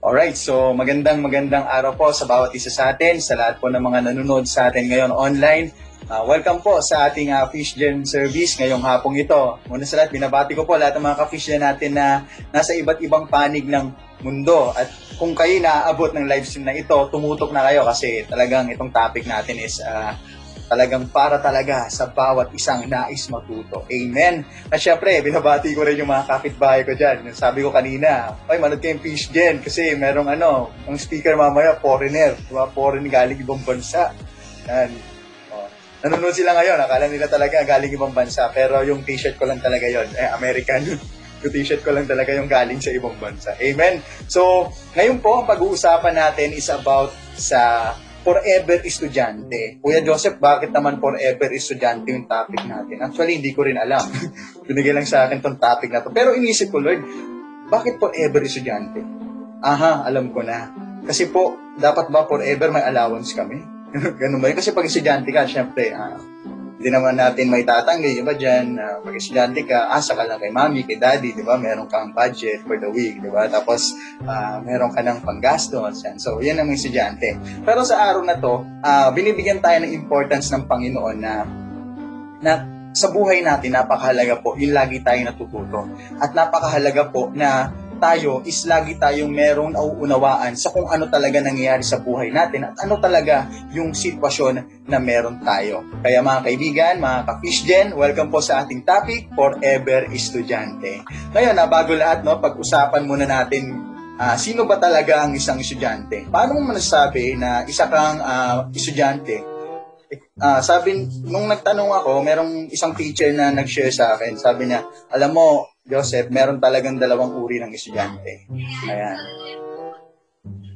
Alright, so magandang magandang araw po sa bawat isa sa atin, sa lahat po ng mga nanonood sa atin ngayon online. Ah, welcome po sa ating ah, Fish Gen service ngayong hapong ito. Muna sa lahat, binabati ko po lahat ng mga ka-fish gen natin na nasa iba't ibang panig ng mundo. At kung kayo naaabot ng live stream na ito, tumutok na kayo kasi talagang itong topic natin is ah, talagang para talaga sa bawat isang nais matuto. Amen. At syempre, binabati ko rin yung mga kapitbahay ko dyan. Sabi ko kanina, ay manood kayong Fish Gen kasi merong ano, ang speaker mamaya, foreigner. Diba? Foreign galing ibang bansa. Yan. Oh. Nanonood sila ngayon, akala nila talaga galing ibang bansa. Pero yung t-shirt ko lang talaga yon eh, American. yung t-shirt ko lang talaga yung galing sa ibang bansa. Amen. So, ngayon po, ang pag-uusapan natin is about sa forever estudyante. Kuya Joseph, bakit naman forever estudyante yung topic natin? Actually, hindi ko rin alam. Binigay lang sa akin tong topic na to. Pero inisip ko, Lord, bakit forever estudyante? Aha, alam ko na. Kasi po, dapat ba forever may allowance kami? Ganun ba yun? Kasi pag estudyante ka, syempre, ah, hindi naman natin may tatanggi, di ba dyan, ah, pag estudyante ka, asa ka lang kay mami, kay daddy, di ba? Meron kang budget for the week, di ba? Tapos, ah, meron ka ng panggastos, yan. So, yan ang mga estudyante. Pero sa araw na to, ah, binibigyan tayo ng importance ng Panginoon na, na sa buhay natin, napakahalaga po, yung lagi tayo natututo. At napakahalaga po na tayo is lagi tayong merong nauunawaan sa kung ano talaga nangyayari sa buhay natin at ano talaga yung sitwasyon na meron tayo. Kaya mga kaibigan, mga ka-fish gen, welcome po sa ating topic, Forever Estudyante. Ngayon, na bago lahat, no, pag-usapan muna natin ah, sino ba talaga ang isang estudyante? Paano mo masasabi na isa kang ah, estudyante? Ah, sabi, nung nagtanong ako, merong isang teacher na nag-share sa akin. Sabi niya, alam mo, Joseph, meron talagang dalawang uri ng estudyante. Ayan.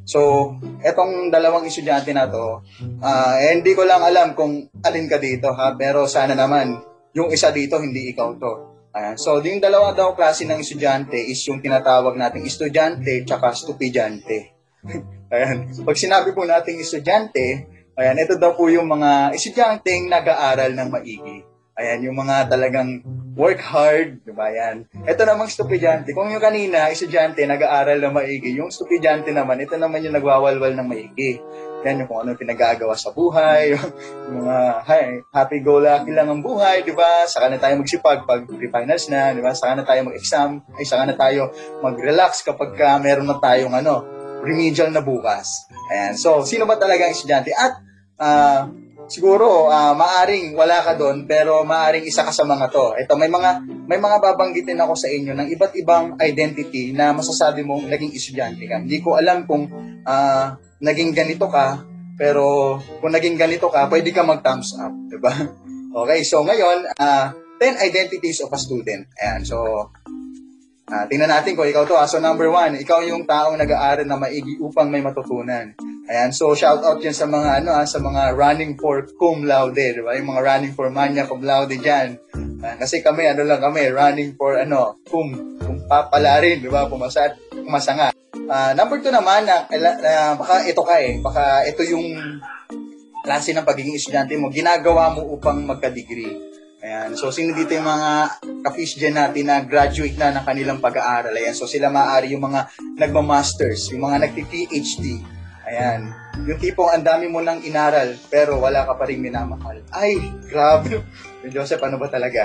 So, etong dalawang estudyante na to, ah, eh, hindi ko lang alam kung alin ka dito ha, pero sana naman yung isa dito hindi ikaw to. Ayan. So, yung dalawa daw klase ng estudyante is yung tinatawag nating estudyante tsaka estupidyante. ayan. Pag sinabi po nating estudyante, ayan, ito daw po yung mga estudyanteng nag-aaral ng maigi. Ayan, yung mga talagang work hard, di ba yan? Ito namang estupidyante. Kung yung kanina, estudyante, nag-aaral na maigi. Yung estupidyante naman, ito naman yung nagwawalwal ng maigi. Yan yung kung ano pinag-aagawa sa buhay, yung mga hi, happy-go-lucky lang ang buhay, di ba? Saka na tayo magsipag pag pre-finals na, di ba? Saka na tayo mag-exam, ay saka na tayo mag-relax kapag ka meron na tayong ano, remedial na bukas. Ayan. So, sino ba talaga ang estudyante? At, ah, siguro ah, maaring wala ka doon pero maaring isa ka sa mga to. Ito may mga may mga babanggitin ako sa inyo ng iba't ibang identity na masasabi mo naging estudyante ka. Hindi ko alam kung ah, naging ganito ka pero kung naging ganito ka, pwede ka mag thumbs up, 'di ba? Okay, so ngayon, ah 10 identities of a student. Ayan, so Ah, tingnan natin kung ikaw to. Ah. So number one, ikaw yung taong nag-aaral na maigi upang may matutunan. Ayan, so shout out yan sa mga ano ah, sa mga running for cum laude, di ba? Yung mga running for magna cum laude diyan. kasi kami ano lang kami, running for ano, cum, cum papala rin, di ba? Pumasa at pumasa nga. Ah, number two naman, na, na, baka ito ka eh, baka ito yung klase ng pagiging estudyante mo, ginagawa mo upang magka-degree. Ayan. So, sino dito yung mga ka-fish dyan natin na graduate na ng kanilang pag-aaral? Ayan. So, sila maaari yung mga nagma-masters, yung mga nagti-PhD. Ayan. Yung tipong ang dami mo nang inaral, pero wala ka pa rin minamahal. Ay, grabe. Joseph, ano ba talaga?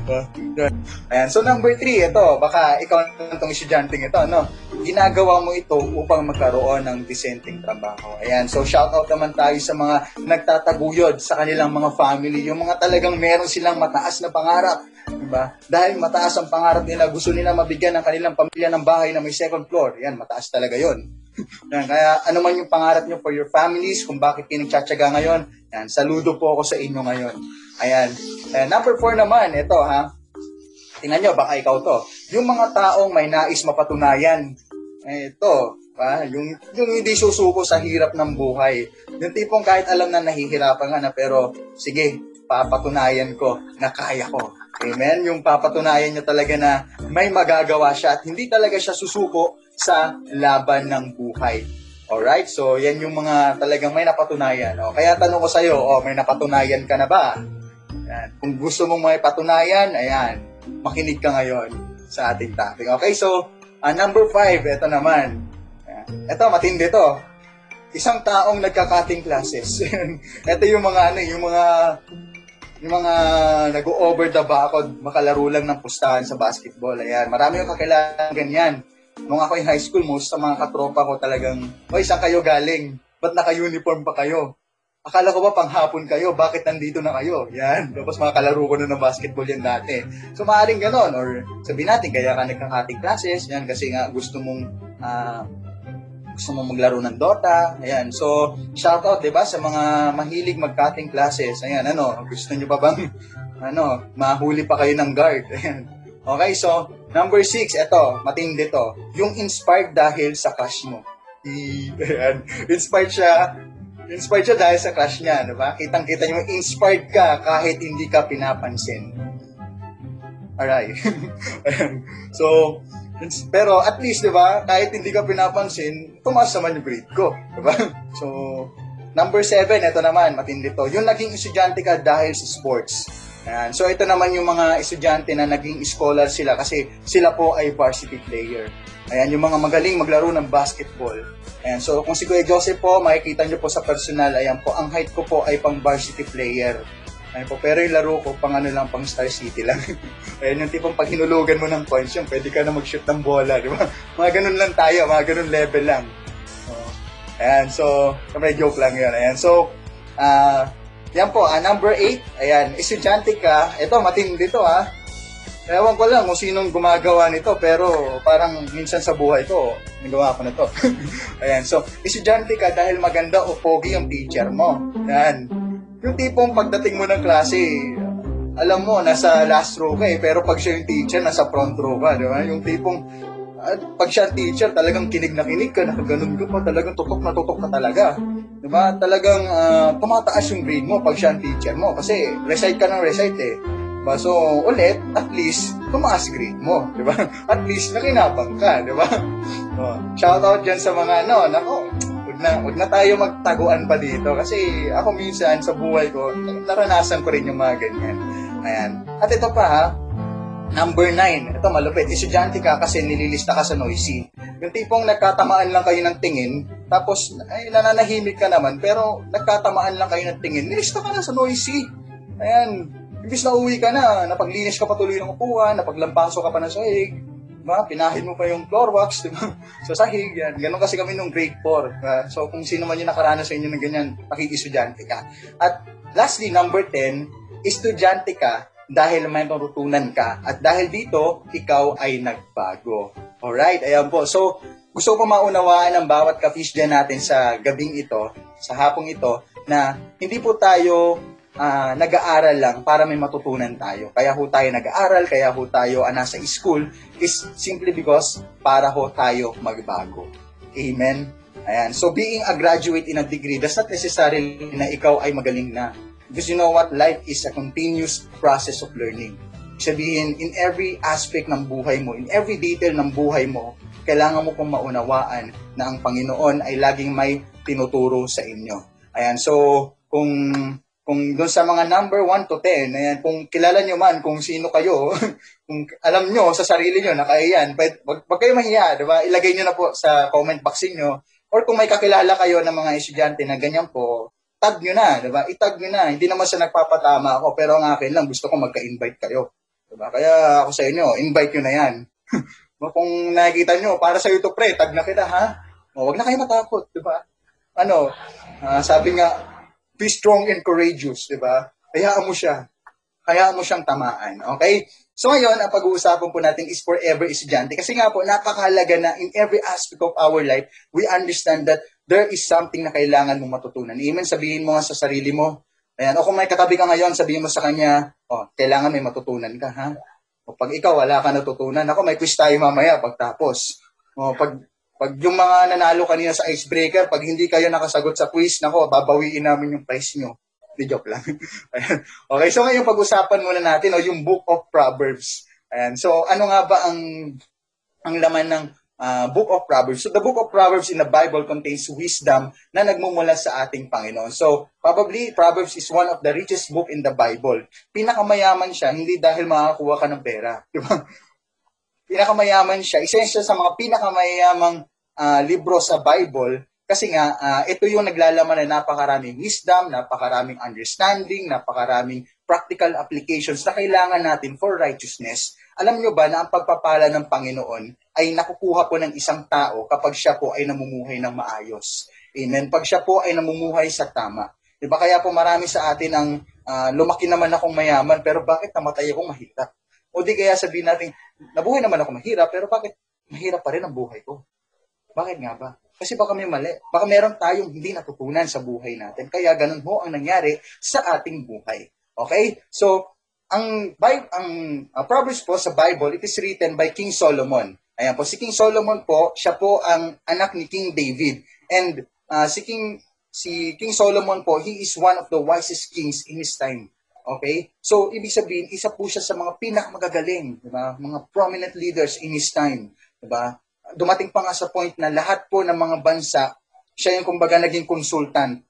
Ayan. So, number three, ito, baka ikaw itong estudyante ito, no? Ginagawa mo ito upang magkaroon ng disenteng trabaho. Ayan. So, shout out naman tayo sa mga nagtataguyod sa kanilang mga family, yung mga talagang meron silang mataas na pangarap. Diba? Dahil mataas ang pangarap nila, gusto nila mabigyan ng kanilang pamilya ng bahay na may second floor. Yan, mataas talaga yon. Yan, kaya ano man yung pangarap nyo for your families, kung bakit pinagtsatsaga ngayon, yan, saludo po ako sa inyo ngayon. Ayan. Ayan, number four naman, ito ha. Tingnan nyo, baka ikaw to. Yung mga taong may nais mapatunayan, eh, ito, ba? Yung, yung hindi susuko sa hirap ng buhay. Yung tipong kahit alam na nahihirapan ka na, pero sige, papatunayan ko na kaya ko. Amen? Yung papatunayan niya talaga na may magagawa siya at hindi talaga siya susuko sa laban ng buhay. Alright? So, yan yung mga talagang may napatunayan. O, kaya tanong ko sa'yo, oh, may napatunayan ka na ba? Yan. Kung gusto mong may patunayan, ayan, makinig ka ngayon sa ating topic. Okay, so, uh, number five, ito naman. Ayan. Ito, matindi to. Isang taong nagka-cutting classes. Ito yung mga ano, yung mga yung mga nag-over the backod, makalaro lang ng pustahan sa basketball. Ayan, marami yung kakilala ganyan. Nung ako yung high school, most sa mga katropa ko talagang, Hoy, saan kayo galing? Ba't naka-uniform pa kayo? Akala ko ba panghapon kayo? Bakit nandito na kayo? Yan. Tapos mga kalaro ko na ng basketball yan dati. So maaaring ganon. Or sabihin natin, kaya ka nagkakating classes. Yan, kasi nga gusto mong ah, gusto mong maglaro ng Dota. Ayan. So, shout out, 'di ba, sa mga mahilig mag-cutting classes. Ayan, ano, gusto niyo pa bang ano, mahuli pa kayo ng guard? Ayan. Okay, so number six, eto, matindi to. Yung inspired dahil sa crush mo. I, ayan. Inspired siya Inspired siya dahil sa crush niya, di ba? Kitang-kita niyo, inspired ka kahit hindi ka pinapansin. Alright. Ayan. so, pero at least, di ba, kahit hindi ka pinapansin, tumaas naman yung grade ko. Di ba? So, number seven, ito naman, matindi to. Yung naging estudyante ka dahil sa sports. Ayan. So, ito naman yung mga estudyante na naging scholar sila kasi sila po ay varsity player. Ayan, yung mga magaling maglaro ng basketball. Ayan, so kung si Kuya Joseph po, makikita nyo po sa personal, ayan po, ang height ko po ay pang varsity player. Ayan po, pero yung laro ko, pang ano lang, pang Star City lang. ayan, yung tipong pag hinulugan mo ng points yun, pwede ka na mag-shoot ng bola, di ba? Mga ganun lang tayo, mga ganun level lang. Oh. Ayan, so, may joke lang yun. Ayan, so, ah, yan po, ah, number 8, ayan, estudyante ka, ito, matindi to ah. Ewan ko lang kung sinong gumagawa nito, pero parang minsan sa buhay ko, nagawa ko na to. ayan, so, estudyante ka dahil maganda o pogi yung teacher mo. Ayan. Yung tipong pagdating mo ng klase, alam mo, nasa last row ka eh, pero pag siya yung teacher, nasa front row ka, di ba? Yung tipong, at pag siya teacher, talagang kinig na kinig ka, nakaganon ka pa, talagang tutok na tutok ka talaga. Di ba? Talagang ah, tumataas yung grade mo pag siya teacher mo. Kasi recite ka ng recite eh. Diba? So, ulit, at least, tumaas grade mo. Di ba? At least, nakinabang ka. Di ba? Oh, shout out dyan sa mga ano, nako, wag na, wag na tayo magtaguan pa dito. Kasi ako minsan sa buhay ko, naranasan ko rin yung mga ganyan. Ayan. At ito pa ha, Number 9, ito malupit, estudyante ka kasi nililista ka sa noisy. Yung tipong nagkatamaan lang kayo ng tingin, tapos ay, nananahimik ka naman, pero nagkatamaan lang kayo ng tingin, nilista ka na sa noisy. Ayan, imbis na uwi ka na, napaglinis ka patuloy ng upuan, napaglampaso ka pa ng sahig, diba? pinahin mo pa yung floor wax, diba? sa sahig, yan. Ganon kasi kami nung grade 4. ah. so kung sino man yung nakaranas sa inyo ng ganyan, pakikisudyante ka. At lastly, number 10, estudyante ka dahil may matutunan ka. At dahil dito, ikaw ay nagbago. Alright, ayan po. So, gusto ko maunawaan ng bawat ka-fish dyan natin sa gabing ito, sa hapong ito, na hindi po tayo ah, nag-aaral lang para may matutunan tayo. Kaya ho tayo nag-aaral, kaya ho tayo ah, nasa school, is simply because para ho tayo magbago. Amen? Ayan. So, being a graduate in a degree does not necessarily na ikaw ay magaling na. Because you know what? Life is a continuous process of learning. Sabihin, in every aspect ng buhay mo, in every detail ng buhay mo, kailangan mo pong maunawaan na ang Panginoon ay laging may tinuturo sa inyo. Ayan, so, kung kung doon sa mga number 1 to 10, ayan, kung kilala nyo man kung sino kayo, kung alam nyo sa sarili nyo na kaya yan, wag, wag kayo mahiya, di ba? Ilagay nyo na po sa comment box niyo Or kung may kakilala kayo ng mga estudyante na ganyan po, tag nyo na, di ba? Itag nyo na. Hindi naman sa nagpapatama ako, pero ang akin lang, gusto ko magka-invite kayo. Di ba? Kaya ako sa inyo, invite nyo na yan. Kung nakikita nyo, para sa YouTube pre, tag na kita, ha? O, wag na kayo matakot, di ba? Ano, ah, sabi nga, be strong and courageous, di ba? Hayaan mo siya. Hayaan mo siyang tamaan, okay? So ngayon, ang pag-uusapan po natin is forever estudyante. Kasi nga po, napakahalaga na in every aspect of our life, we understand that there is something na kailangan mong matutunan. Amen, sabihin mo nga sa sarili mo. Ayan, o kung may katabi ka ngayon, sabihin mo sa kanya, oh, kailangan may matutunan ka, ha? O pag ikaw, wala ka natutunan. Ako, may quiz tayo mamaya pagtapos. O pag, pag yung mga nanalo kanina sa icebreaker, pag hindi kayo nakasagot sa quiz, nako, babawiin namin yung prize nyo. Di joke lang. Okay, so ngayon pag-usapan muna natin o yung Book of Proverbs. Ayan. So ano nga ba ang ang laman ng ah, Book of Proverbs? So the Book of Proverbs in the Bible contains wisdom na nagmumula sa ating Panginoon. So probably Proverbs is one of the richest book in the Bible. Pinakamayaman siya hindi dahil makakakuha ka ng pera, di ba? Pinakamayaman siya. Isa siya sa mga pinakamayamang ah, libro sa Bible kasi nga ah, ito yung naglalaman na napakaraming wisdom, napakaraming understanding, napakaraming practical applications na kailangan natin for righteousness. Alam nyo ba na ang pagpapala ng Panginoon ay nakukuha po ng isang tao kapag siya po ay namumuhay ng maayos. Amen. Pag siya po ay namumuhay sa tama. Di ba kaya po marami sa atin ang ah, lumaki naman akong mayaman pero bakit namatay akong mahirap? O di kaya sabihin natin, nabuhay naman ako mahirap pero bakit mahirap pa rin ang buhay ko? Bakit nga ba? Kasi baka may mali. Baka meron tayong hindi natutunan sa buhay natin. Kaya ganun ho ang nangyari sa ating buhay. Okay? So, ang, Bi- ang uh, Proverbs po sa Bible, it is written by King Solomon. Ayan po, si King Solomon po, siya po ang anak ni King David. And uh, si King si King Solomon po, he is one of the wisest kings in his time. Okay? So, ibig sabihin, isa po siya sa mga pinakamagagaling, di ba? Mga prominent leaders in his time, di ba? Dumating pa nga sa point na lahat po ng mga bansa, siya yung kumbaga naging consultant.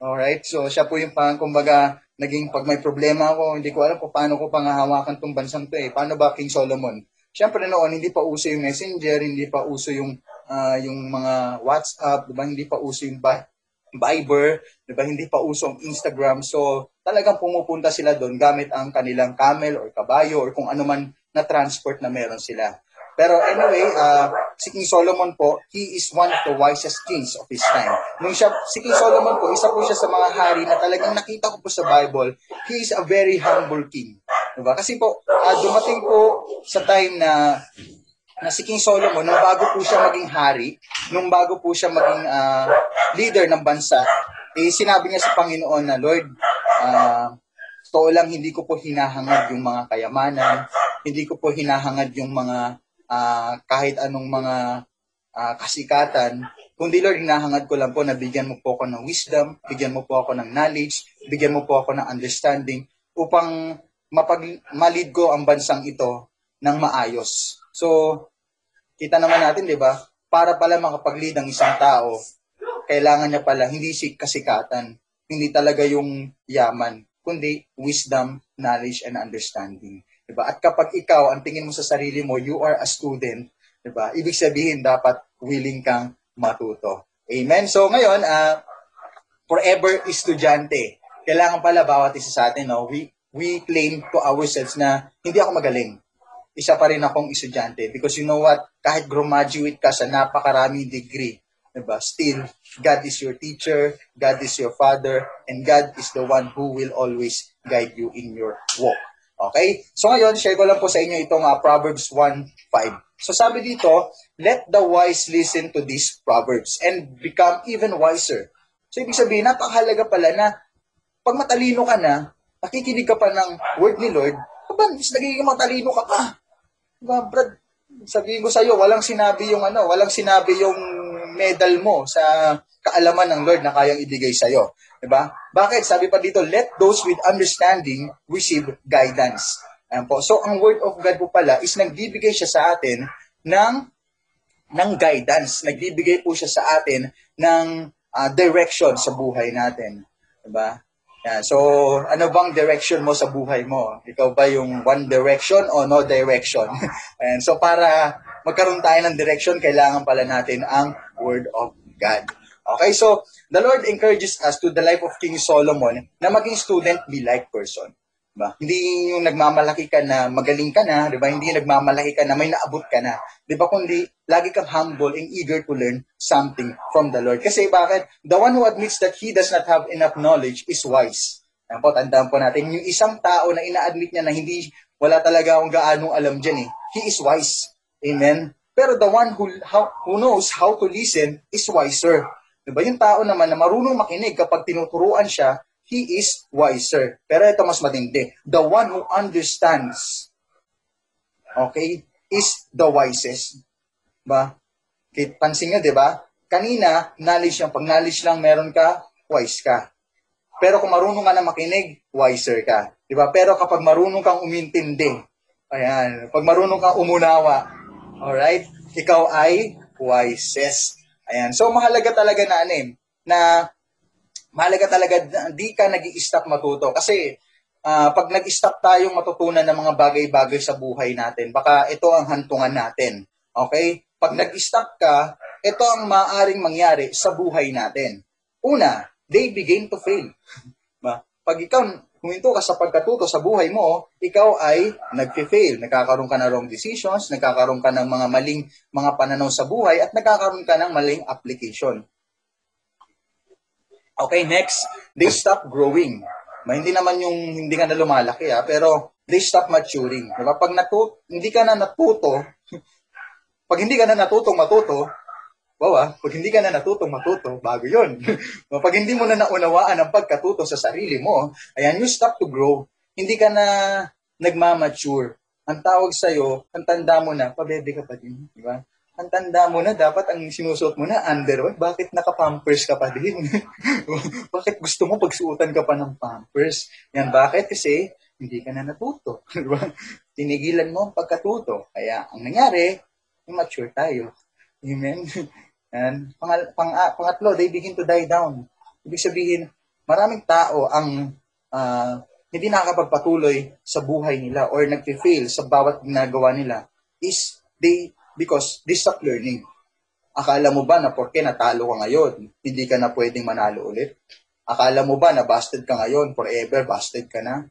Alright? So, siya po yung parang kumbaga naging pag may problema ako, hindi ko alam kung paano ko pangahawakan tong bansang to eh. Paano ba King Solomon? Siyempre noon, hindi pa uso yung messenger, hindi pa uso yung ah, yung mga WhatsApp, di ba? Hindi pa uso yung ba- Viber, di ba? Hindi pa uso ang Instagram. So, talagang pumupunta sila doon gamit ang kanilang camel or kabayo or kung ano man na transport na meron sila. Pero anyway, uh, si King Solomon po, he is one of the wisest kings of his time. Nung siya, si King Solomon po, isa po siya sa mga hari na talagang nakita ko po sa Bible, he is a very humble king. Diba? Kasi po, ah, dumating po sa time na na si King Solomon, nung bago po siya maging hari, nung bago po siya maging ah, leader ng bansa, eh, sinabi niya sa Panginoon na, Lord, ah, totoo lang, hindi ko po hinahangad yung mga kayamanan, hindi ko po hinahangad yung mga ah, kahit anong mga ah, kasikatan, kundi Lord, hinahangad ko lang po na bigyan mo po ako ng wisdom, bigyan mo po ako ng knowledge, bigyan mo po ako ng understanding upang mapag malid ko ang bansang ito ng maayos. So, kita naman natin, di ba? Para pala makapag-lead ang isang tao, kailangan niya pala hindi si kasikatan, hindi talaga yung yaman, kundi wisdom, knowledge, and understanding. Diba? At kapag ikaw, ang tingin mo sa sarili mo, you are a student, diba? ibig sabihin dapat willing kang matuto. Amen? So ngayon, ah forever estudyante. Kailangan pala bawat isa sa atin, no? we, we claim to ourselves na hindi ako magaling. Isa pa rin akong estudyante. Because you know what? Kahit graduate ka sa napakaraming degree, diba? still, God is your teacher, God is your father, and God is the one who will always guide you in your walk. Okay? So ngayon, share ko lang po sa inyo itong uh, Proverbs 1.5. So sabi dito, let the wise listen to these proverbs and become even wiser. So ibig sabihin, napakahalaga pala na pag matalino ka na, nakikinig ka pa ng word ni Lord, aba, nagiging matalino ka pa. Diba, Brad, sabihin ko sa'yo, walang sinabi yung ano, walang sinabi yung medal mo sa kaalaman ng Lord na kayang ibigay sa'yo. Diba? Bakit? Sabi pa dito, let those with understanding receive guidance. Ayan po. So, ang word of God po pala is nagbibigay siya sa atin ng ng guidance. Nagbibigay po siya sa atin ng ah, direction sa buhay natin. Diba? Yan. So, ano bang direction mo sa buhay mo? Ikaw ba yung one direction o no direction? Ayan. So, para magkaroon tayo ng direction, kailangan pala natin ang Word of God. Okay, so the Lord encourages us to the life of King Solomon na maging student be like person. Diba? Hindi yung nagmamalaki ka na magaling ka na, 'di ba? Hindi yung nagmamalaki ka na may naabot ka na. 'Di ba? Kundi lagi kang humble and eager to learn something from the Lord. Kasi bakit? The one who admits that he does not have enough knowledge is wise. Yan po, tandaan po natin, yung isang tao na ina-admit niya na hindi, wala talaga akong gaanong alam dyan eh, he is wise. Amen? Pero the one who, how, who knows how to listen is wiser. Diba? Yung tao naman na marunong makinig kapag tinuturuan siya, he is wiser. Pero ito mas matindi. The one who understands, okay, is the wisest. Ba? Kit pansin nyo, di ba? Kanina, knowledge lang. Pag knowledge lang meron ka, wise ka. Pero kung marunong ka na makinig, wiser ka. Di ba? Pero kapag marunong kang umintindi, ayan, pag marunong kang umunawa, alright, ikaw ay wisest. Ayan. So, mahalaga talaga na, ano eh, na mahalaga talaga di ka nag stop matuto. Kasi, ah, pag nag-stop tayong matutunan ng mga bagay-bagay sa buhay natin, baka ito ang hantungan natin. Okay? Pag nag-stop ka, ito ang maaaring mangyari sa buhay natin. Una, they begin to fail. Pag ikaw huminto ka sa pagkatuto sa buhay mo, ikaw ay nag-fail. Nagkakaroon ka ng wrong decisions, nagkakaroon ka ng mga maling mga pananaw sa buhay, at nagkakaroon ka ng maling application. Okay, next, they stop growing. Ma, hindi naman yung hindi ka na lumalaki, ha, pero they stop maturing. Diba? Pag natu- hindi ka na natuto, pag hindi ka na natutong matuto, wow ah, pag hindi ka na natutong matuto, bago yun. pag hindi mo na naunawaan ang pagkatuto sa sarili mo, ayan, you stop to grow. Hindi ka na nagmamature. Ang tawag sa'yo, ang tanda mo na, pabebe ka pa din. Di ba? Ang tanda mo na, dapat ang sinusuot mo na underwear. Bakit naka-pampers ka pa din? bakit gusto mo pagsuotan ka pa ng pampers? Yan, bakit? Kasi hindi ka na natuto. Di ba? Tinigilan mo ang pagkatuto. Kaya ang nangyari, mature tayo. Amen? And pangal, pang, ah, pangatlo, they begin to die down. Ibig sabihin, maraming tao ang uh, hindi nakakapagpatuloy sa buhay nila or nag-fail sa bawat ginagawa nila is they because they stop learning. Akala mo ba na porke natalo ka ngayon, hindi ka na pwedeng manalo ulit? Akala mo ba na busted ka ngayon, forever busted ka na?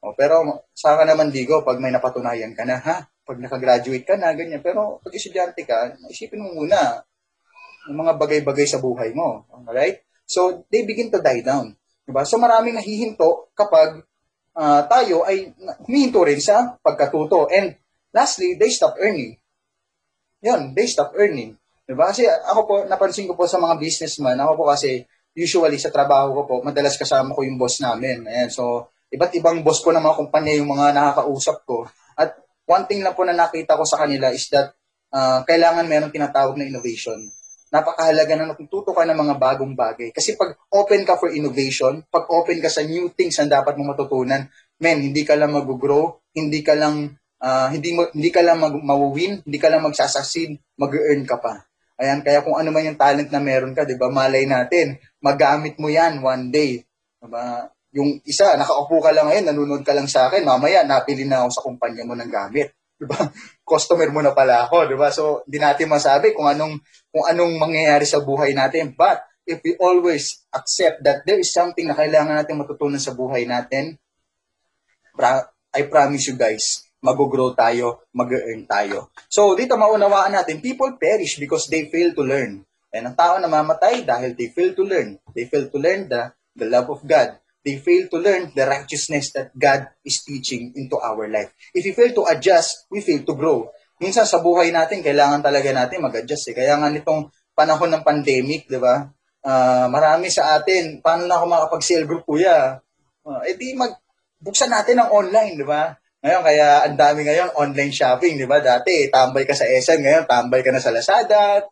O, pero sa ka naman, Digo, pag may napatunayan ka na, ha? Pag nakagraduate ka na, ganyan. Pero pag estudyante ka, isipin mo muna yung mga bagay-bagay sa buhay mo. Alright? So, they begin to die down. Diba? So, maraming nahihinto kapag uh, tayo ay humihinto rin sa pagkatuto. And lastly, they stop earning. Yun, they stop earning. Diba? Kasi ako po, napansin ko po sa mga businessman, ako po kasi usually sa trabaho ko po, madalas kasama ko yung boss namin. Ayan, so, iba't ibang boss ko ng mga kumpanya yung mga nakakausap ko. At one thing lang po na nakita ko sa kanila is that uh, kailangan meron tinatawag na innovation. Napakahalaga na natututo ka ng mga bagong bagay. Kasi pag open ka for innovation, pag open ka sa new things na dapat mo matutunan, men, hindi ka lang mag-grow, hindi ka lang uh, hindi mo hindi ka lang mag mawin, hindi ka lang magsasucceed, mag-earn ka pa. Ayan, kaya kung ano man yung talent na meron ka, 'di ba? Malay natin, magamit mo 'yan one day. 'Di ba? Yung isa, nakaupo ka lang ngayon, nanonood ka lang sa akin, mamaya napili na ako sa kumpanya mo ng gamit. 'Di ba? Customer mo na pala ako, 'di ba? So, hindi natin masabi kung anong kung anong mangyayari sa buhay natin. But if we always accept that there is something na kailangan natin matutunan sa buhay natin, I promise you guys, mag-grow tayo, mag-earn tayo. So, dito maunawaan natin, people perish because they fail to learn. And ang tao namamatay dahil they fail to learn. They fail to learn the, the love of God. They fail to learn the righteousness that God is teaching into our life. If we fail to adjust, we fail to grow. Minsan sa buhay natin, kailangan talaga natin mag-adjust. Eh. Kaya nga nitong panahon ng pandemic, di ba? Uh, marami sa atin, paano na ako makapag-cell group, kuya? Uh, eh di mag, buksan natin ang online, di ba? Ngayon, kaya ang dami ngayon online shopping, di ba? Dati, tambay ka sa SM, ngayon tambay ka na sa Lazada,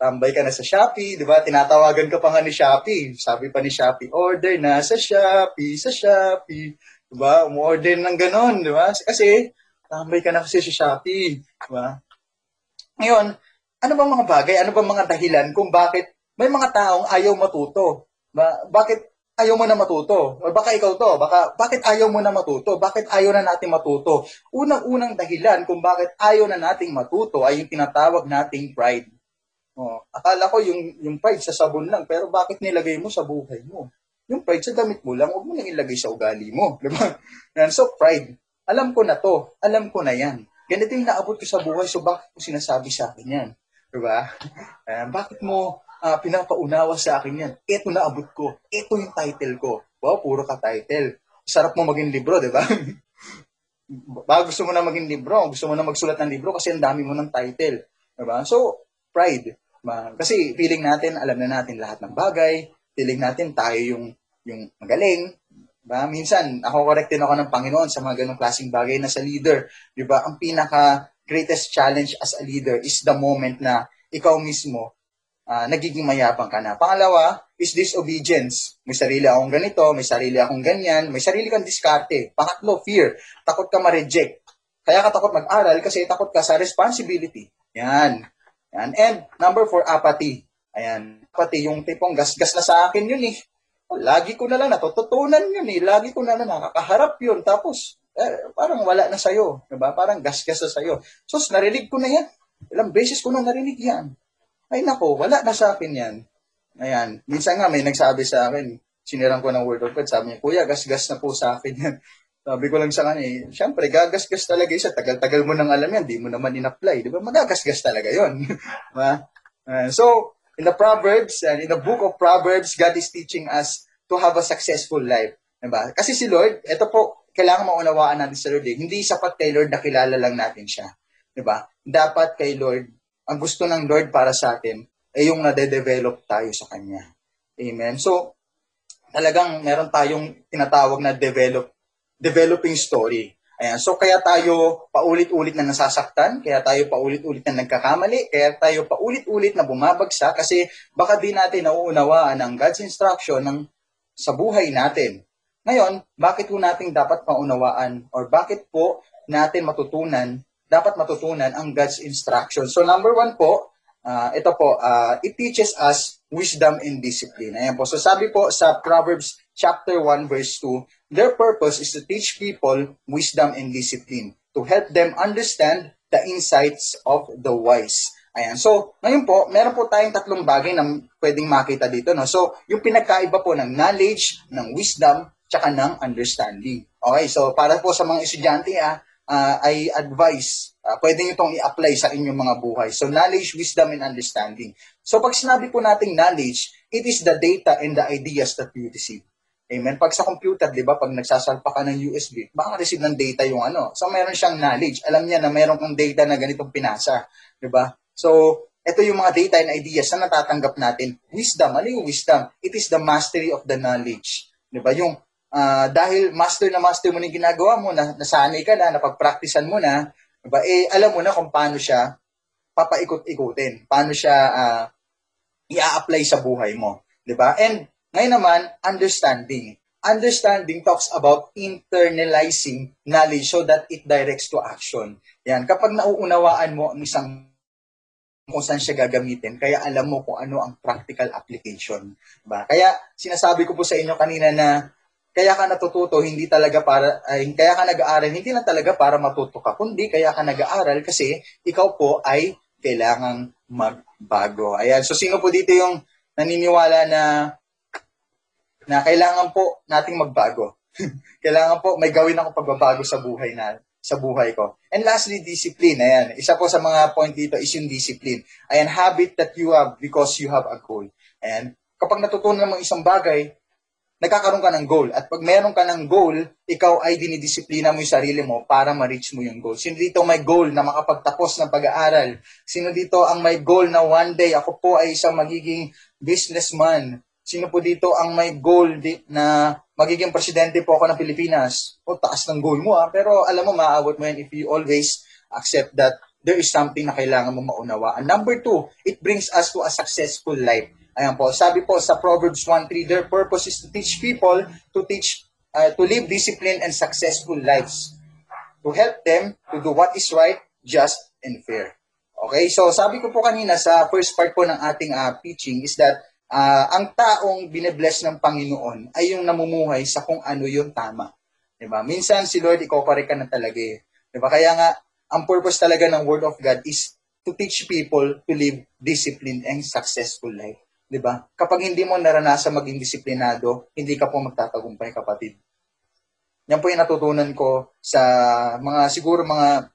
tambay ka na sa Shopee, di ba? Tinatawagan ka pa nga ni Shopee. Sabi pa ni Shopee, order na sa Shopee, sa Shopee. Di ba? Umu-order ng ganon, di ba? Kasi, tambay ka na kasi sa Shopee. Di ba? Ngayon, ano bang mga bagay, ano bang mga dahilan kung bakit may mga taong ayaw matuto? Ba? Bakit ayaw mo na matuto? O baka ikaw to, baka bakit ayaw mo na matuto? Bakit ayaw na natin matuto? Unang-unang dahilan kung bakit ayaw na nating matuto ay yung tinatawag nating pride. Oh, akala ko yung yung pride sa sabon lang, pero bakit nilagay mo sa buhay mo? Yung pride sa damit mo lang, huwag mo nang ilagay sa ugali mo, di ba? Yan, so pride. Alam ko na to, alam ko na yan. Ganito yung naabot ko sa buhay, so bakit mo sinasabi sa akin yan? Di ba? Uh, bakit mo uh, pinapaunawa sa akin yan. Ito na abot ko. Ito yung title ko. Wow, puro ka title. Sarap mo maging libro, di ba? Bago gusto mo na maging libro, gusto mo na magsulat ng libro kasi ang dami mo ng title. Di ba? So, pride. Diba? Kasi feeling natin, alam na natin lahat ng bagay. Feeling natin tayo yung yung magaling. Diba? Minsan, ako correctin ako ng Panginoon sa mga ganong klaseng bagay na sa leader. Diba? Ang pinaka greatest challenge as a leader is the moment na ikaw mismo uh, nagiging mayabang ka na. Pangalawa is disobedience. May sarili akong ganito, may sarili akong ganyan, may sarili kang diskarte. Pangatlo, fear. Takot ka ma-reject. Kaya ka takot mag-aral kasi takot ka sa responsibility. Yan. Yan. And number four, apathy. Ayan. Apathy, yung tipong gas-gas na sa akin yun eh. Lagi ko na lang natututunan yun eh. Lagi ko na lang nakakaharap yun. Tapos, eh, parang wala na sa'yo. Diba? Parang gas-gas na sa'yo. So, narinig ko na yan. Ilang beses ko na narinig yan. Ay nako, wala na sa akin yan. Ayan. Minsan nga may nagsabi sa akin, siniran ko ng word of God, sabi niya, Kuya, gas-gas na po sa akin yan. Sabi ko lang sa kanya, eh, syempre, gagasgas talaga isa. Tagal-tagal mo nang alam yan, di mo naman in-apply. Di ba? Magagasgas talaga yon. Diba? So, in the Proverbs, and in the book of Proverbs, God is teaching us to have a successful life. Diba? Kasi si Lord, ito po, kailangan maunawaan natin sa Lord. Eh. Hindi sapat kay Lord na kilala lang natin siya. Diba? Dapat kay Lord, ang gusto ng Lord para sa atin, ay yung nade-develop tayo sa Kanya. Amen? So, talagang meron tayong tinatawag na develop developing story. Ayan. So, kaya tayo paulit-ulit na nasasaktan, kaya tayo paulit-ulit na nagkakamali, kaya tayo paulit-ulit na bumabagsak kasi baka di natin nauunawaan ang God's instruction ng, sa buhay natin. Ngayon, bakit po natin dapat maunawaan or bakit po natin matutunan, dapat matutunan ang God's instruction? So, number one po, uh, ito po, uh, it teaches us wisdom and discipline. Ayan po. So, sabi po sa Proverbs chapter 1 verse 2, their purpose is to teach people wisdom and discipline, to help them understand the insights of the wise. Ayan. So, ngayon po, meron po tayong tatlong bagay na pwedeng makita dito. No? So, yung pinagkaiba po ng knowledge, ng wisdom, tsaka ng understanding. Okay, so para po sa mga estudyante, ah, uh, I advise, uh, pwede nyo itong i-apply sa inyong mga buhay. So, knowledge, wisdom, and understanding. So, pag sinabi po nating knowledge, it is the data and the ideas that you receive. Amen. Pag sa computer, di ba, pag nagsasalpa ka ng USB, baka receive ng data yung ano. So, meron siyang knowledge. Alam niya na meron kang data na ganitong pinasa. Di ba? So, ito yung mga data and ideas na natatanggap natin. Wisdom. Ano yung wisdom? It is the mastery of the knowledge. Di ba? Yung, uh, dahil master na master mo yung ginagawa mo, na, nasanay ka na, napagpraktisan mo na, ba? Eh, alam mo na kung paano siya papaikot-ikutin. Paano siya uh, i-apply sa buhay mo. Di ba? And ngayon naman, understanding. Understanding talks about internalizing knowledge so that it directs to action. Yan, kapag nauunawaan mo ang isang kung saan siya gagamitin, kaya alam mo kung ano ang practical application. Ba? Kaya sinasabi ko po sa inyo kanina na kaya ka natututo hindi talaga para ay kaya ka nag-aaral hindi lang talaga para matuto ka kundi kaya ka nag-aaral kasi ikaw po ay kailangang magbago. Ayan, so sino po dito yung naniniwala na na kailangan po nating magbago. kailangan po may gawin ako pagbabago sa buhay na sa buhay ko. And lastly, discipline. Ayan, isa po sa mga point dito is yung discipline. Ayan, habit that you have because you have a goal. And kapag natutunan mo isang bagay, nagkakaroon ka ng goal. At pag meron ka ng goal, ikaw ay dinidisiplina mo yung sarili mo para ma-reach mo yung goal. Sino dito may goal na makapagtapos ng pag-aaral? Sino dito ang may goal na one day ako po ay isang magiging businessman? Sino po dito ang may goal di, na magiging presidente po ako ng Pilipinas? O taas ng goal mo ah. Pero alam mo, maaabot mo yan if you always accept that there is something na kailangan mo maunawaan. Number two, it brings us to a successful life. Ayan po, sabi po sa Proverbs 1.3, their purpose is to teach people to teach, uh, to live disciplined and successful lives. To help them to do what is right, just, and fair. Okay, so sabi ko po kanina sa first part po ng ating uh, teaching is that uh, ang taong binebless ng Panginoon ay yung namumuhay sa kung ano yung tama. Diba? Minsan si Lord, ikaw pa ka na talaga eh. Diba? Kaya nga, ang purpose talaga ng Word of God is to teach people to live disciplined and successful life. Diba? Kapag hindi mo naranasan maging disiplinado, hindi ka po magtatagumpay kapatid. Yan po yung natutunan ko sa mga, siguro mga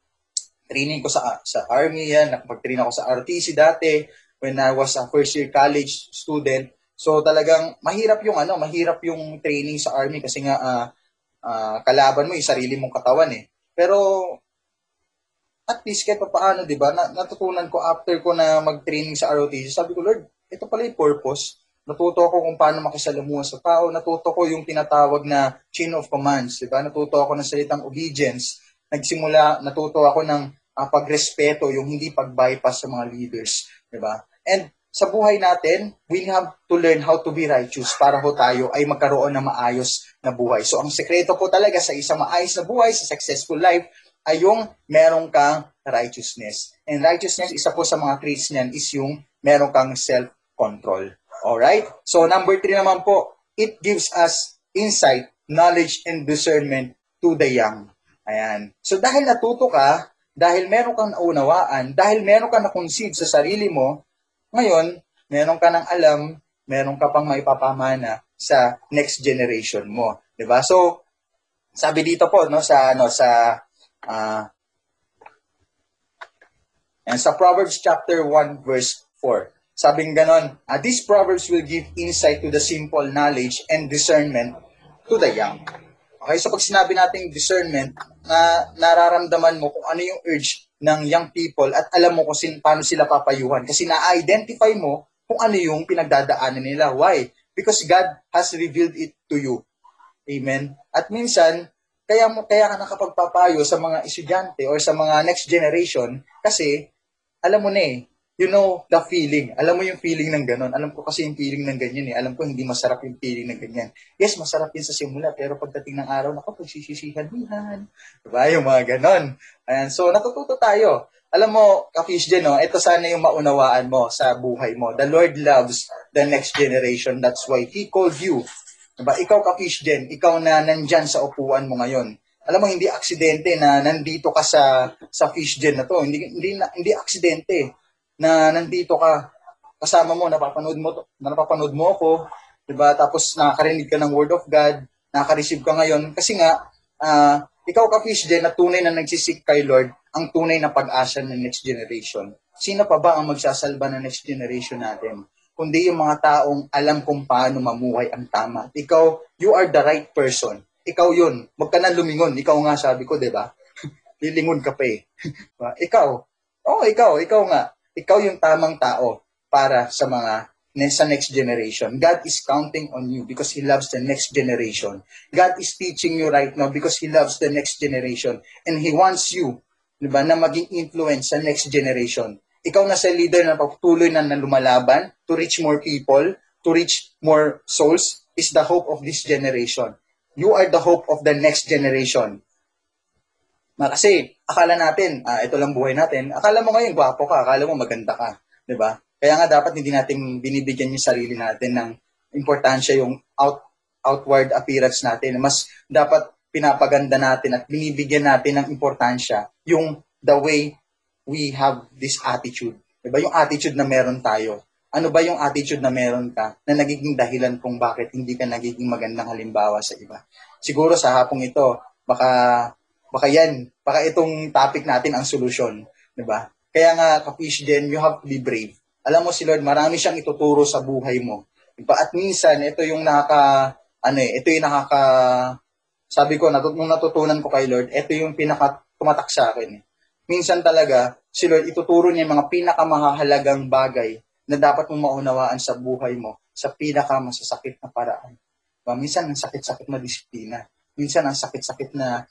training ko sa sa army yan, nakapag-train ako sa RTC dati, when I was a first year college student. So talagang mahirap yung ano, mahirap yung training sa army kasi nga uh, uh, kalaban mo yung sarili mong katawan eh. Pero at least kahit pa paano, 'di ba? natutunan ko after ko na mag-training sa ROTC, sabi ko, Lord, ito pala yung purpose. Natuto ako kung paano makisalamuha sa tao. Natuto ko yung tinatawag na chain of commands. Diba? Natuto ako ng salitang obedience. Nagsimula, natuto ako ng uh, pagrespeto, yung hindi pag-bypass sa mga leaders. Diba? And sa buhay natin, we have to learn how to be righteous para ho tayo ay magkaroon ng maayos na buhay. So ang sekreto po talaga sa isang maayos na buhay, sa successful life, ay yung meron kang righteousness. And righteousness, isa po sa mga traits niyan is yung meron kang self-control. Alright? So number three naman po, it gives us insight, knowledge, and discernment to the young. Ayan. So dahil natuto ka, dahil meron kang naunawaan, dahil meron kang na-conceive sa sarili mo, Ngayon, meron ka ng alam, meron ka pang maipapamana sa next generation mo, 'di ba? So, sabi dito po no sa ano sa ah and sa Proverbs chapter 1 verse 4. Sabing ganon, ah, these proverbs will give insight to the simple knowledge and discernment to the young. Okay, so pag sinabi nating discernment, na nararamdaman mo kung ano yung urge ng young people at alam mo kung sin, paano sila papayuhan. Kasi na-identify mo kung ano yung pinagdadaanan nila. Why? Because God has revealed it to you. Amen? At minsan, kaya mo kaya ka nakapagpapayo sa mga estudyante or sa mga next generation kasi alam mo na eh, you know the feeling. Alam mo yung feeling ng ganun. Alam ko kasi yung feeling ng ganyan eh. Alam ko hindi masarap yung feeling ng ganyan. Yes, masarap yun sa simula, pero pagdating ng araw, naku, pagsisisihan yan. Diba? Yung mga ganon. Ayan, so natututo tayo. Alam mo, ka-fish din, no? ito sana yung maunawaan mo sa buhay mo. The Lord loves the next generation. That's why He called you. Diba? Ikaw ka-fish din, ikaw na nandyan sa upuan mo ngayon. Alam mo, hindi aksidente na nandito ka sa sa fish gen na to. Hindi, hindi, hindi aksidente na nandito ka, kasama mo, napapanood mo, na napapanood mo ako, di ba? Tapos nakakarinig ka ng Word of God, nakaka-receive ka ngayon. Kasi nga, uh, ikaw ka fish din na tunay na nagsisik kay Lord, ang tunay na pag-asa ng next generation. Sino pa ba ang magsasalba ng next generation natin? Kundi yung mga taong alam kung paano mamuhay ang tama. Ikaw, you are the right person. Ikaw yun. Huwag ka na lumingon. Ikaw nga sabi ko, di ba? Lilingon ka pa eh. ikaw. Oo, oh, ikaw. Ikaw nga ikaw yung tamang tao para sa mga sa next generation. God is counting on you because He loves the next generation. God is teaching you right now because He loves the next generation. And He wants you di ba, na maging influence sa next generation. Ikaw na sa leader na patuloy na, na lumalaban to reach more people, to reach more souls, is the hope of this generation. You are the hope of the next generation. Ma, kasi akala natin, ah, ito lang buhay natin, akala mo ngayon gwapo ka, akala mo maganda ka, ba? Kaya nga dapat hindi natin binibigyan yung sarili natin ng importansya yung out outward appearance natin. Mas dapat pinapaganda natin at binibigyan natin ng importansya yung the way we have this attitude. 'Di ba? Yung attitude na meron tayo. Ano ba yung attitude na meron ka na nagiging dahilan kung bakit hindi ka nagiging magandang halimbawa sa iba? Siguro sa hapong ito, baka baka yan, baka itong topic natin ang solusyon, 'di ba? Kaya nga kapish din, you have to be brave. Alam mo si Lord, marami siyang ituturo sa buhay mo. Diba? At minsan ito yung nakaka ano eh, ito yung nakaka sabi ko natut nung natutunan ko kay Lord, ito yung pinaka tumatak sa akin. Eh. Minsan talaga si Lord ituturo niya yung mga pinakamahalagang bagay na dapat mong maunawaan sa buhay mo sa pinakamasasakit na paraan. Diba? Minsan ang sakit-sakit na disiplina. Minsan ang sakit-sakit na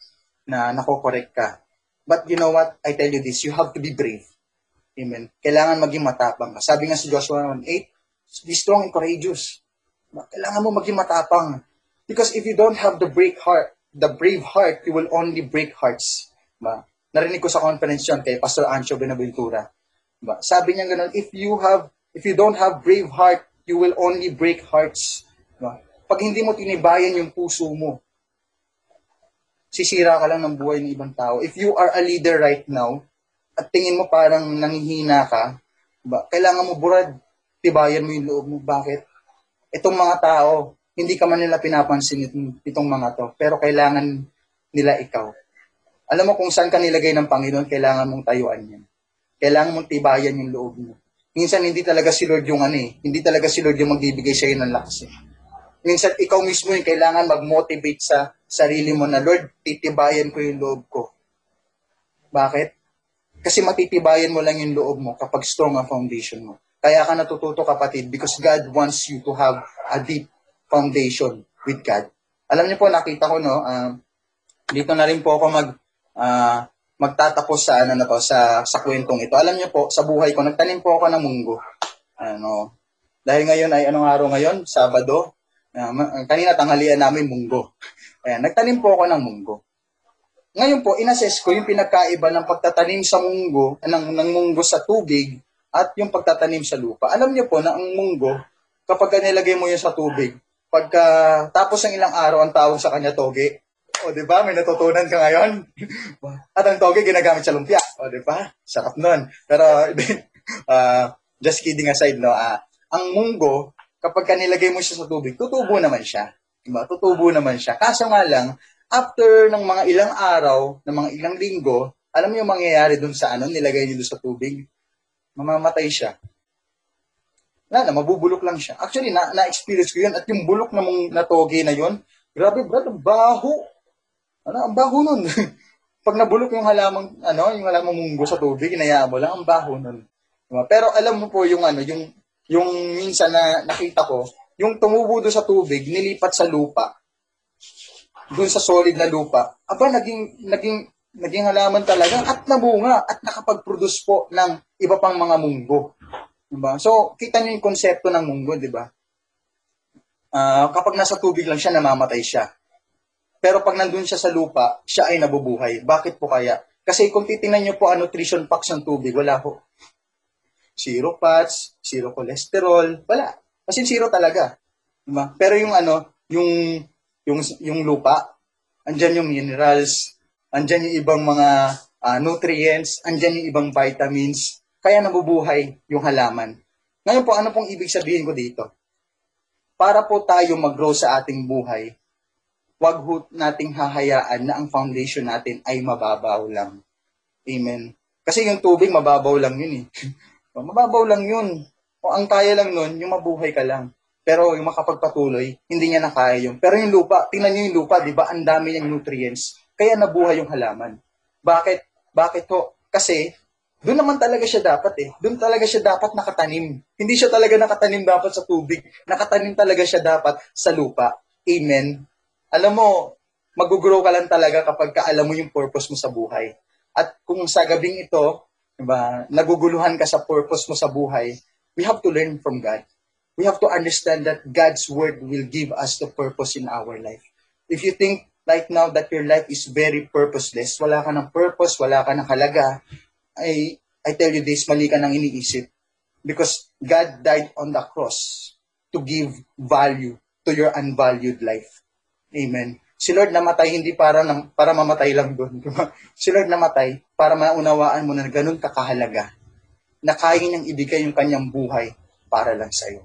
na nakokorek ka. But you know what? I tell you this, you have to be brave. Amen. Kailangan maging matapang ka. Sabi nga sa Joshua 1.8, be strong and courageous. Kailangan mo maging matapang. Because if you don't have the brave heart, the brave heart, you will only break hearts. Ba? Narinig ko sa conference yun kay Pastor Ancho Benaventura. Ba? Sabi niya ganun, if you have, if you don't have brave heart, you will only break hearts. Ba? Pag hindi mo tinibayan yung puso mo, sisira ka lang ng buhay ng ibang tao. If you are a leader right now, at tingin mo parang nanghihina ka, ba, kailangan mo burad, tibayan mo yung loob mo. Bakit? Itong mga tao, hindi ka man nila pinapansin itong, itong mga to, pero kailangan nila ikaw. Alam mo kung saan ka nilagay ng Panginoon, kailangan mong tayuan yan. Kailangan mong tibayan yung loob mo. Minsan hindi talaga si Lord yung ano eh, hindi talaga si Lord yung magbibigay sa'yo ng lakas eh minsan ikaw mismo yung kailangan mag-motivate sa sarili mo na, Lord, titibayan ko yung loob ko. Bakit? Kasi matitibayan mo lang yung loob mo kapag strong ang foundation mo. Kaya ka natututo kapatid because God wants you to have a deep foundation with God. Alam niyo po, nakita ko, no, uh, dito na rin po ako mag, uh, magtatapos sa, ano na to, sa, sa kwentong ito. Alam niyo po, sa buhay ko, nagtanim po ako ng munggo. Ano, dahil ngayon ay anong araw ngayon? Sabado. Uh, kanina tanghalian namin munggo. Ayan, nagtanim po ako ng munggo. Ngayon po, inassess ko yung pinagkaiba ng pagtatanim sa munggo, ng, ng munggo sa tubig at yung pagtatanim sa lupa. Alam niyo po na ang munggo, kapag nilagay mo yun sa tubig, pagka tapos ng ilang araw ang tawag sa kanya toge. O, di ba? May natutunan ka ngayon. at ang toge ginagamit sa lumpia. O, di ba? Sarap nun. Pero, uh, just kidding aside, no, ah, ang munggo, kapag ka nilagay mo siya sa tubig, tutubo naman siya. Diba? Tutubo naman siya. Kaso nga lang, after ng mga ilang araw, ng mga ilang linggo, alam mo yung mangyayari dun sa ano, nilagay niyo dun sa tubig? Mamamatay siya. Wala na, mabubulok lang siya. Actually, na, na-experience ko yun. At yung bulok na mong natoge na yun, grabe brad, ang baho. Ano, ang baho nun. Pag nabulok yung halamang, ano, yung halamang munggo sa tubig, inayaan mo lang, ang baho nun. Diba? Pero alam mo po yung ano, yung, yung minsan na nakita ko, yung tumubo doon sa tubig, nilipat sa lupa. Doon sa solid na lupa. Aba, naging, naging, naging halaman talaga at nabunga at nakapag-produce po ng iba pang mga munggo. Diba? So, kita niyo yung konsepto ng munggo, di ba? Ah, kapag nasa tubig lang siya, namamatay siya. Pero pag nandun siya sa lupa, siya ay nabubuhay. Bakit po kaya? Kasi kung titingnan niyo po ang nutrition packs ng tubig, wala po. Zero fats, zero cholesterol, wala. Kasi zero talaga. Diba? Pero yung ano, yung, yung, yung lupa, andyan yung minerals, andyan yung ibang mga ah, nutrients, andyan yung ibang vitamins, kaya nabubuhay yung halaman. Ngayon po, ano pong ibig sabihin ko dito? Para po tayo mag-grow sa ating buhay, wag ho nating hahayaan na ang foundation natin ay mababaw lang. Amen. Kasi yung tubig, mababaw lang yun eh. mababaw lang yun. O ang kaya lang nun, yung mabuhay ka lang. Pero yung makapagpatuloy, hindi niya na kaya yun. Pero yung lupa, tingnan niyo yung lupa, di ba? Ang dami niyang nutrients. Kaya nabuhay yung halaman. Bakit? Bakit ho? Kasi, doon naman talaga siya dapat eh. Doon talaga siya dapat nakatanim. Hindi siya talaga nakatanim dapat sa tubig. Nakatanim talaga siya dapat sa lupa. Amen. Alam mo, mag-grow ka lang talaga kapag ka alam mo yung purpose mo sa buhay. At kung sa gabing ito, diba, naguguluhan ka sa purpose mo sa buhay, we have to learn from God. We have to understand that God's word will give us the purpose in our life. If you think right now that your life is very purposeless, wala ka ng purpose, wala ka ng halaga, I, I tell you this, mali ka nang iniisip. Because God died on the cross to give value to your unvalued life. Amen. Si Lord namatay hindi para nam- para mamatay lang doon. si Lord namatay para maunawaan mo na ganun kakahalaga na kaya niyang ibigay yung kanyang buhay para lang sa iyo.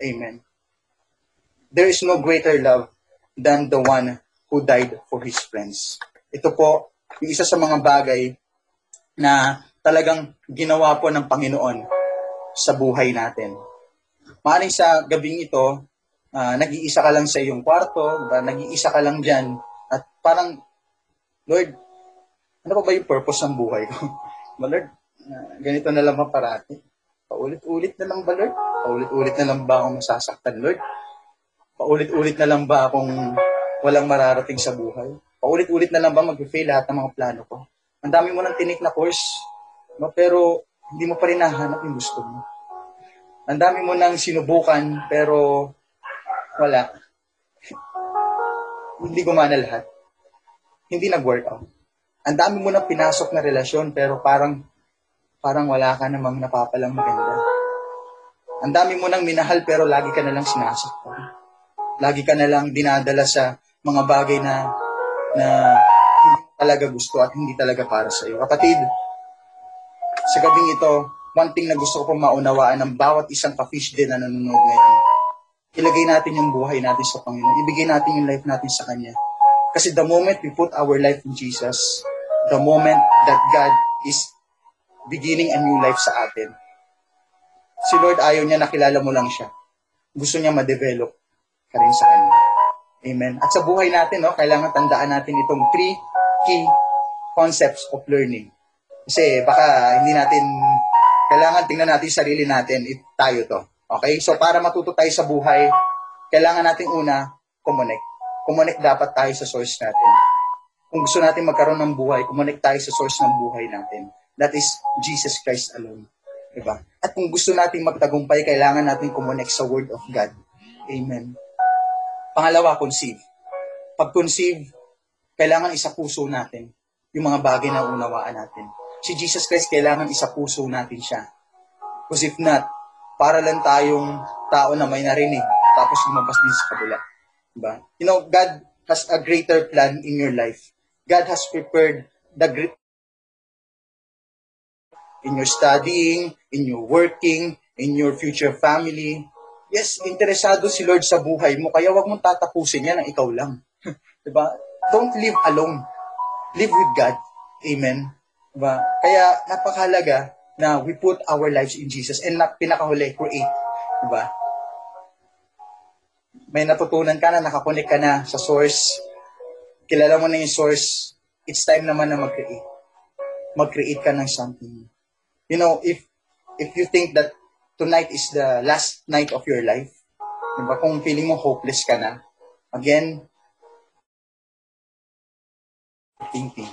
Amen. There is no greater love than the one who died for his friends. Ito po, yung isa sa mga bagay na talagang ginawa po ng Panginoon sa buhay natin. Maaring sa gabing ito, ah, nag-iisa ka lang sa iyong kwarto, diba? nag-iisa ka lang dyan, at parang, Lord, ano pa ba yung purpose ng buhay ko? ba, Lord, ah, ganito na lang ba parati? Paulit-ulit na lang ba, Lord? Paulit-ulit na lang ba akong masasaktan, Lord? Paulit-ulit na lang ba akong walang mararating sa buhay? Paulit-ulit na lang ba mag-fail lahat ng mga plano ko? Ang dami mo ng tinik na course, no? pero hindi mo pa rin nahanap yung gusto mo. Ang dami mo nang sinubukan, pero wala. hindi gumana lahat. Hindi nag-work out. Ang dami mo nang pinasok na relasyon, pero parang parang wala ka namang napapalang maganda. Ang dami mo nang minahal, pero lagi ka na lang sinasaktan. Lagi ka na lang dinadala sa mga bagay na na hindi talaga gusto at hindi talaga para sa iyo. Kapatid, sa gabing ito, one thing na gusto ko pong maunawaan ng bawat isang ka-fish din na nanonood ngayon, ilagay natin yung buhay natin sa Panginoon. Ibigay natin yung life natin sa Kanya. Kasi the moment we put our life in Jesus, the moment that God is beginning a new life sa atin, si Lord ayaw niya nakilala mo lang siya. Gusto niya ma-develop ka rin sa Kanya. Amen. At sa buhay natin, no, kailangan tandaan natin itong three key concepts of learning. Kasi baka hindi natin, kailangan tingnan natin sarili natin, it, tayo to. Okay? So para matuto tayo sa buhay, kailangan natin una, connect. Connect dapat tayo sa source natin. Kung gusto natin magkaroon ng buhay, connect tayo sa source ng buhay natin. That is Jesus Christ alone. Diba? At kung gusto natin magtagumpay, kailangan natin connect sa Word of God. Amen. Pangalawa, conceive. Pag conceive, kailangan isa puso natin yung mga bagay na unawaan natin. Si Jesus Christ, kailangan isa puso natin siya. Because if not, para lang tayong tao na may narinig, tapos lumabas din sa kabila. Diba? You know, God has a greater plan in your life. God has prepared the great in your studying, in your working, in your future family. Yes, interesado si Lord sa buhay mo, kaya wag mong tatapusin yan ang ikaw lang. diba? Don't live alone. Live with God. Amen. Diba? Kaya napakahalaga na we put our lives in Jesus and na, pinakahuli, create. Diba? May natutunan ka na, nakakonek ka na sa source. Kilala mo na yung source. It's time naman na mag-create. Mag-create ka ng something. You know, if if you think that tonight is the last night of your life, diba? kung feeling mo hopeless ka na, again, thinking.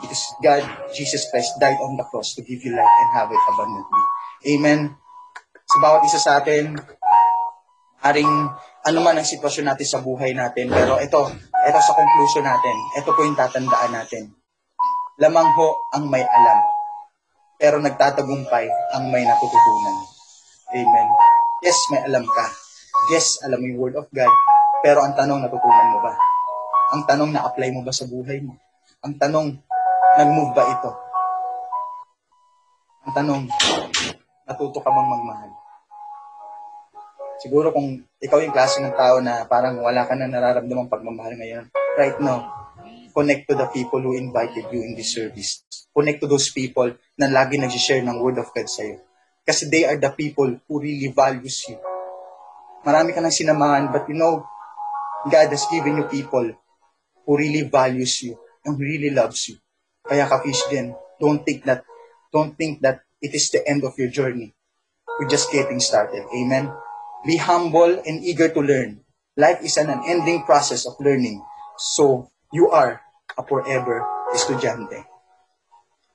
Because God, Jesus Christ, died on the cross to give you life and have it abundantly. Amen. Sa bawat isa sa atin, haring ano man ang sitwasyon natin sa buhay natin, pero ito, ito sa conclusion natin, ito po yung tatandaan natin. Lamang ho ang may alam, pero nagtatagumpay ang may natututunan. Amen. Yes, may alam ka. Yes, alam mo yung word of God, pero ang tanong, natutunan mo ba? Ang tanong, na-apply mo ba sa buhay mo? Ang tanong, nag-move ba ito? Ang tanong, natuto ka bang magmahal? Siguro kung ikaw yung klase ng tao na parang wala ka na nararamdamang pagmamahal ngayon, right now, connect to the people who invited you in this service. Connect to those people na lagi nag-share ng word of God sa'yo. Kasi they are the people who really values you. Marami ka nang sinamahan, but you know, God has given you people who really values you and really loves you. Kaya ka-fish din, don't think that, don't think that it is the end of your journey. We're just getting started. Amen? Be humble and eager to learn. Life is an unending process of learning. So, you are a forever estudyante.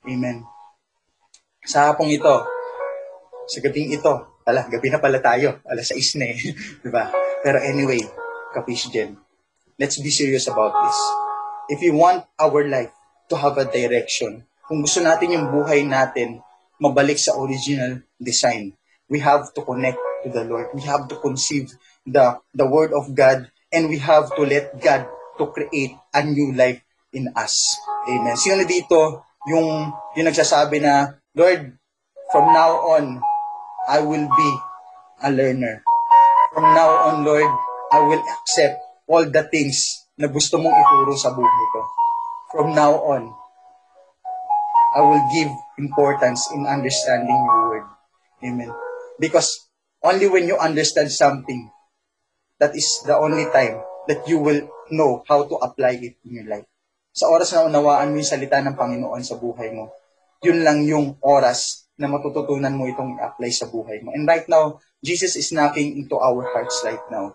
Amen. Sa hapong ito, sa gabing ito, ala, gabi na pala tayo, alas 6 na eh, di ba? Pero anyway, kapish din, let's be serious about this. If you want our life to have a direction, kung gusto natin yung buhay natin mabalik sa original design, we have to connect to the Lord. We have to conceive the, the Word of God and we have to let God to create a new life in us. Amen. Sino dito yung, yung nagsasabi na, Lord, from now on, I will be a learner. From now on, Lord, I will accept all the things na gusto mong ituro sa buhay ko. From now on, I will give importance in understanding your word. Amen. Because only when you understand something, that is the only time that you will know how to apply it in your life. Sa oras na unawaan mo yung salita ng Panginoon sa buhay mo, yun lang yung oras na matututunan mo itong i-apply sa buhay mo. And right now, Jesus is knocking into our hearts right now.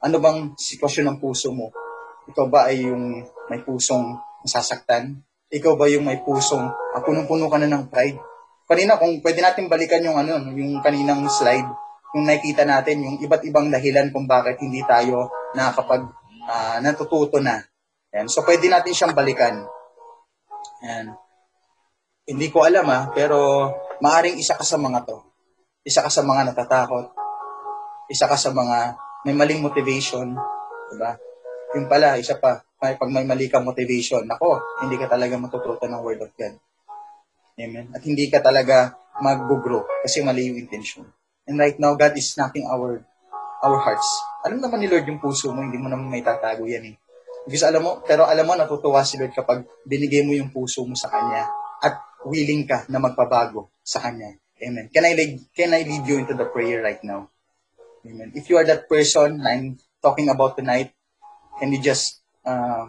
Ano bang sitwasyon ng puso mo? Ikaw ba ay yung may pusong nasasaktan? Ikaw ba yung may pusong ah, punong-puno ka na ng pride? Kanina, kung pwede natin balikan yung ano, yung kaninang slide, yung nakikita natin, yung iba't ibang dahilan kung bakit hindi tayo nakakapag ah, natututo na. Yan. So, pwede natin siyang balikan. Yan. Hindi ko alam ah, pero maaring isa ka sa mga to. Isa ka sa mga natatakot. Isa ka sa mga may maling motivation. Diba? Yung pala, isa pa, may, pag may mali kang motivation, nako, hindi ka talaga matututo ng Word of God. Amen. At hindi ka talaga mag-grow kasi mali yung intention. And right now, God is knocking our our hearts. Alam naman ni Lord yung puso mo, hindi mo naman may tatago yan eh. Because alam mo, pero alam mo, natutuwa si Lord kapag binigay mo yung puso mo sa Kanya at willing ka na magpabago sa Kanya. Amen. Can I lead, can I lead you into the prayer right now? Amen. If you are that person I'm talking about tonight, can you just uh,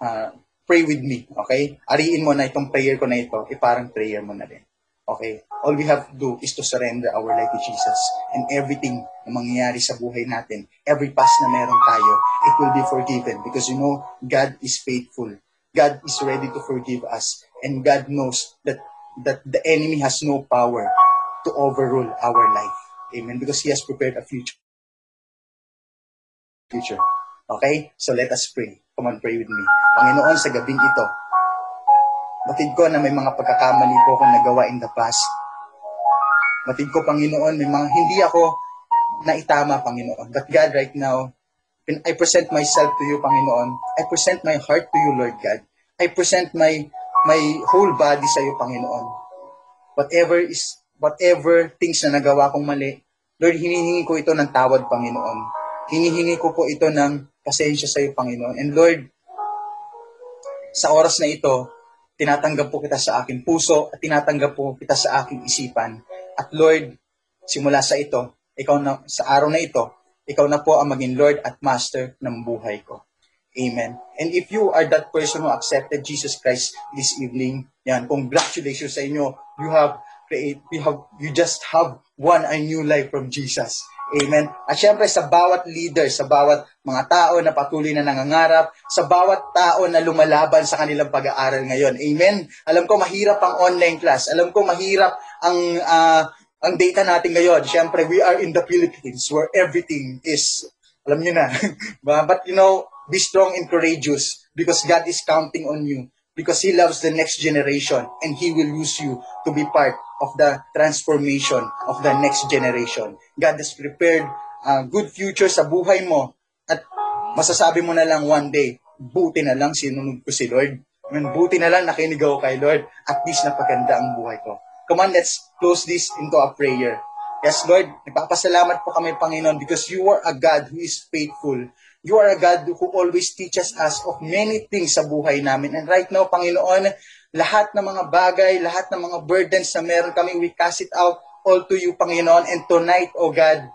uh, pray with me, okay? Ariin mo na itong prayer ko na ito, eh parang prayer mo na rin. Okay? All we have to do is to surrender our life to Jesus. And everything na mangyayari sa buhay natin, every past na meron tayo, it will be forgiven. Because you know, God is faithful. God is ready to forgive us. And God knows that, that the enemy has no power to overrule our life. Amen. Because He has prepared a future. Future. Okay? So let us pray. Come on, pray with me. Panginoon, sa gabing ito, batid ko na may mga pagkakamali po akong nagawa in the past. Batid ko, Panginoon, may mga hindi ako naitama, Panginoon. But God, right now, I present myself to you, Panginoon, I present my heart to you, Lord God. I present my my whole body sa iyo, Panginoon. Whatever is whatever things na nagawa kong mali, Lord, hinihingi ko ito ng tawad, Panginoon. Hinihingi ko po ito ng pasensya sa iyo, Panginoon. And Lord, sa oras na ito, tinatanggap po kita sa aking puso at tinatanggap po kita sa aking isipan. At Lord, simula sa ito, ikaw na, sa araw na ito, ikaw na po ang maging Lord at Master ng buhay ko. Amen. And if you are that person who accepted Jesus Christ this evening, yan, congratulations sa inyo. You have create, you have, you just have won a new life from Jesus. Amen. At syempre sa bawat leader, sa bawat mga tao na patuloy na nangangarap, sa bawat tao na lumalaban sa kanilang pag-aaral ngayon. Amen. Alam ko mahirap ang online class. Alam ko mahirap ang ah, ang data natin ngayon. Syempre, we are in the Philippines where everything is alam niyo na. But you know, be strong and courageous because God is counting on you because He loves the next generation and He will use you to be part of the transformation of the next generation. God has prepared a good future sa buhay mo at masasabi mo na lang one day, buti na lang sinunod ko si Lord. I mean, buti na lang nakinig ako kay Lord. At least napaganda ang buhay ko. Come on, let's close this into a prayer. Yes, Lord, nagpapasalamat po kami, Panginoon, because you are a God who is faithful. You are a God who always teaches us of many things sa buhay namin. And right now, Panginoon, lahat ng mga bagay, lahat ng mga burdens na meron kami, we cast it out all to you, Panginoon. And tonight, O God,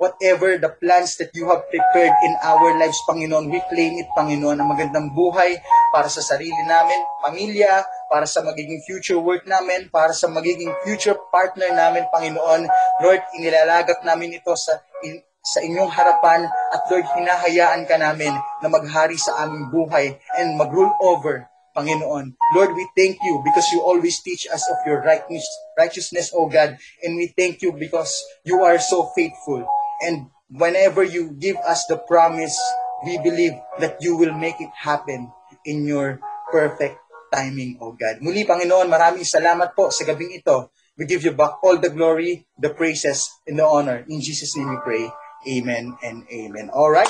whatever the plans that you have prepared in our lives, Panginoon, we claim it, Panginoon, ang magandang buhay para sa sarili namin, pamilya, para sa magiging future work namin, para sa magiging future partner namin, Panginoon. Lord, inilalagak namin ito sa in- sa inyong harapan at Lord, hinahayaan ka namin na maghari sa aming buhay and mag-rule over Panginoon. Lord, we thank you because you always teach us of your righteousness, righteousness, O God. And we thank you because you are so faithful. And whenever you give us the promise, we believe that you will make it happen in your perfect timing, O God. Muli, Panginoon, maraming salamat po sa gabing ito. We give you back all the glory, the praises, and the honor. In Jesus' name we pray. Amen and amen. All right.